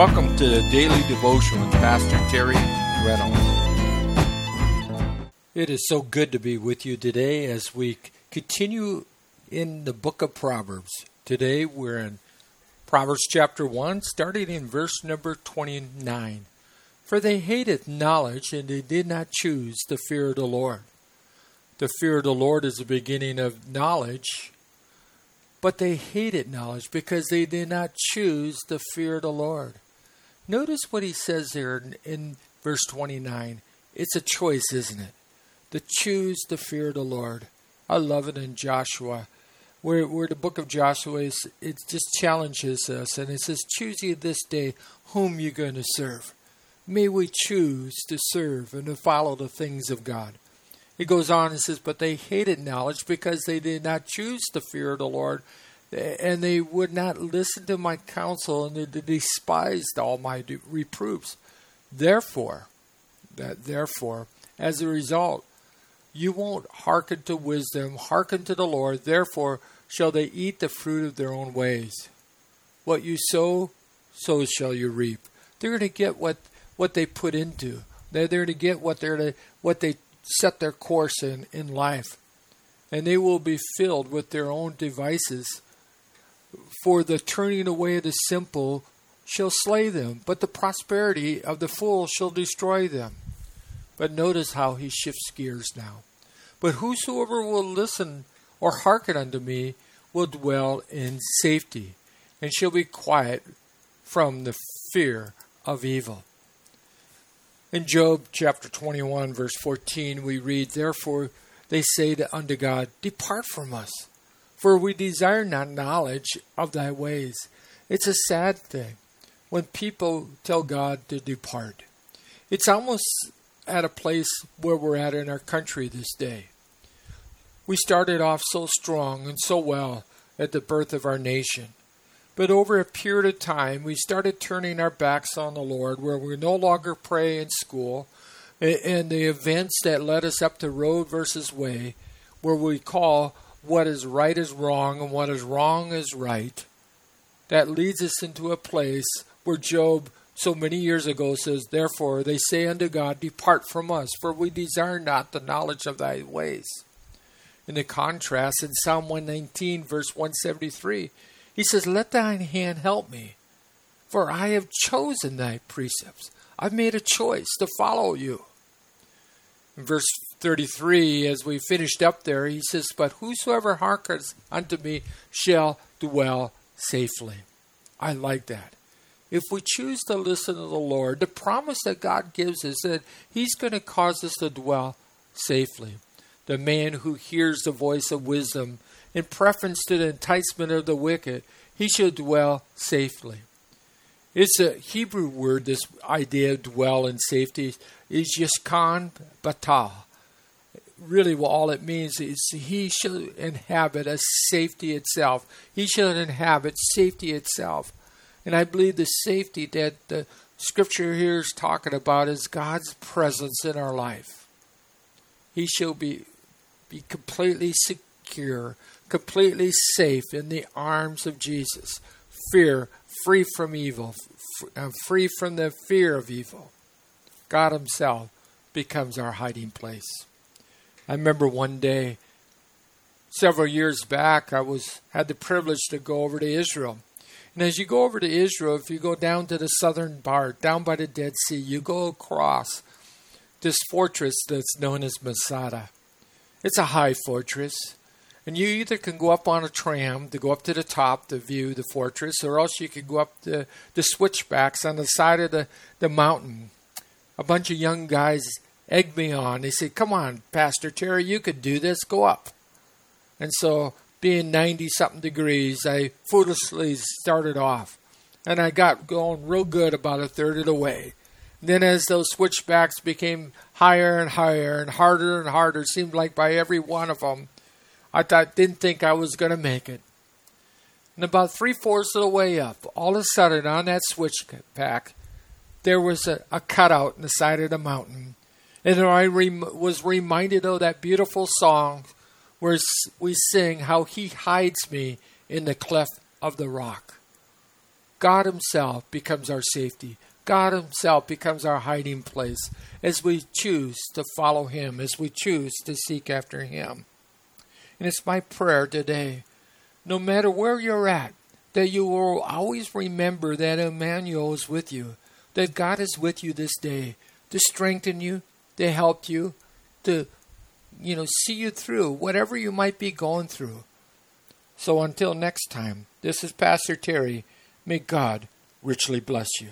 Welcome to the Daily Devotion with Pastor Terry Reynolds. It is so good to be with you today as we continue in the book of Proverbs. Today we're in Proverbs chapter 1, starting in verse number 29. For they hated knowledge, and they did not choose the fear of the Lord. The fear of the Lord is the beginning of knowledge, but they hated knowledge because they did not choose the fear of the Lord. Notice what he says there in, in verse 29. It's a choice, isn't it? To choose the fear the Lord. I love it in Joshua, where, where the book of Joshua is, it just challenges us, and it says, Choose ye this day whom you're going to serve. May we choose to serve and to follow the things of God. He goes on and says, But they hated knowledge because they did not choose the fear the Lord, and they would not listen to my counsel, and they despised all my reproofs. Therefore, that therefore, as a result, you won't hearken to wisdom, hearken to the Lord, therefore shall they eat the fruit of their own ways. What you sow, so shall you reap. They're going to get what, what they put into. They're there to get what they're to, what they set their course in in life. And they will be filled with their own devices. For the turning away of the simple shall slay them, but the prosperity of the fool shall destroy them. But notice how he shifts gears now. But whosoever will listen or hearken unto me will dwell in safety, and shall be quiet from the fear of evil. In Job chapter 21, verse 14, we read, Therefore they say unto God, Depart from us, for we desire not knowledge of thy ways. It's a sad thing when people tell God to depart. It's almost at a place where we're at in our country this day. We started off so strong and so well at the birth of our nation. But over a period of time, we started turning our backs on the Lord, where we no longer pray in school, and the events that led us up to Roe versus Wade, where we call what is right is wrong and what is wrong is right, that leads us into a place where Job so many years ago says, Therefore they say unto God, Depart from us, for we desire not the knowledge of thy ways. In the contrast, in Psalm 119, verse 173, he says, Let thine hand help me, for I have chosen thy precepts. I've made a choice to follow you. In verse 33, as we finished up there, he says, But whosoever hearkens unto me shall dwell safely. I like that. If we choose to listen to the Lord, the promise that God gives us that He's going to cause us to dwell safely. The man who hears the voice of wisdom in preference to the enticement of the wicked, he shall dwell safely. It's a Hebrew word, this idea of dwell in safety is yishkan batah. Really, all it means is he shall inhabit a safety itself. He shall inhabit safety itself. And I believe the safety that the scripture here is talking about is God's presence in our life. He shall be, be completely secure, completely safe in the arms of Jesus. Fear, free from evil, uh, free from the fear of evil. God Himself becomes our hiding place. I remember one day, several years back, I was had the privilege to go over to Israel. And as you go over to Israel, if you go down to the southern part, down by the Dead Sea, you go across this fortress that's known as Masada. It's a high fortress. And you either can go up on a tram to go up to the top to view the fortress, or else you can go up the, the switchbacks on the side of the, the mountain. A bunch of young guys egged me on. They said, Come on, Pastor Terry, you could do this, go up. And so, being 90 something degrees, I foolishly started off. And I got going real good about a third of the way. Then, as those switchbacks became higher and higher and harder and harder, seemed like by every one of them, I thought, didn't think I was going to make it. And about three fourths of the way up, all of a sudden on that switchback, there was a, a cutout in the side of the mountain. And I rem- was reminded of that beautiful song where we sing, How He Hides Me in the Cleft of the Rock. God Himself becomes our safety. God Himself becomes our hiding place as we choose to follow Him, as we choose to seek after Him. And it's my prayer today, no matter where you're at, that you will always remember that Emmanuel is with you, that God is with you this day to strengthen you, to help you, to you know, see you through whatever you might be going through. So until next time, this is Pastor Terry. May God richly bless you.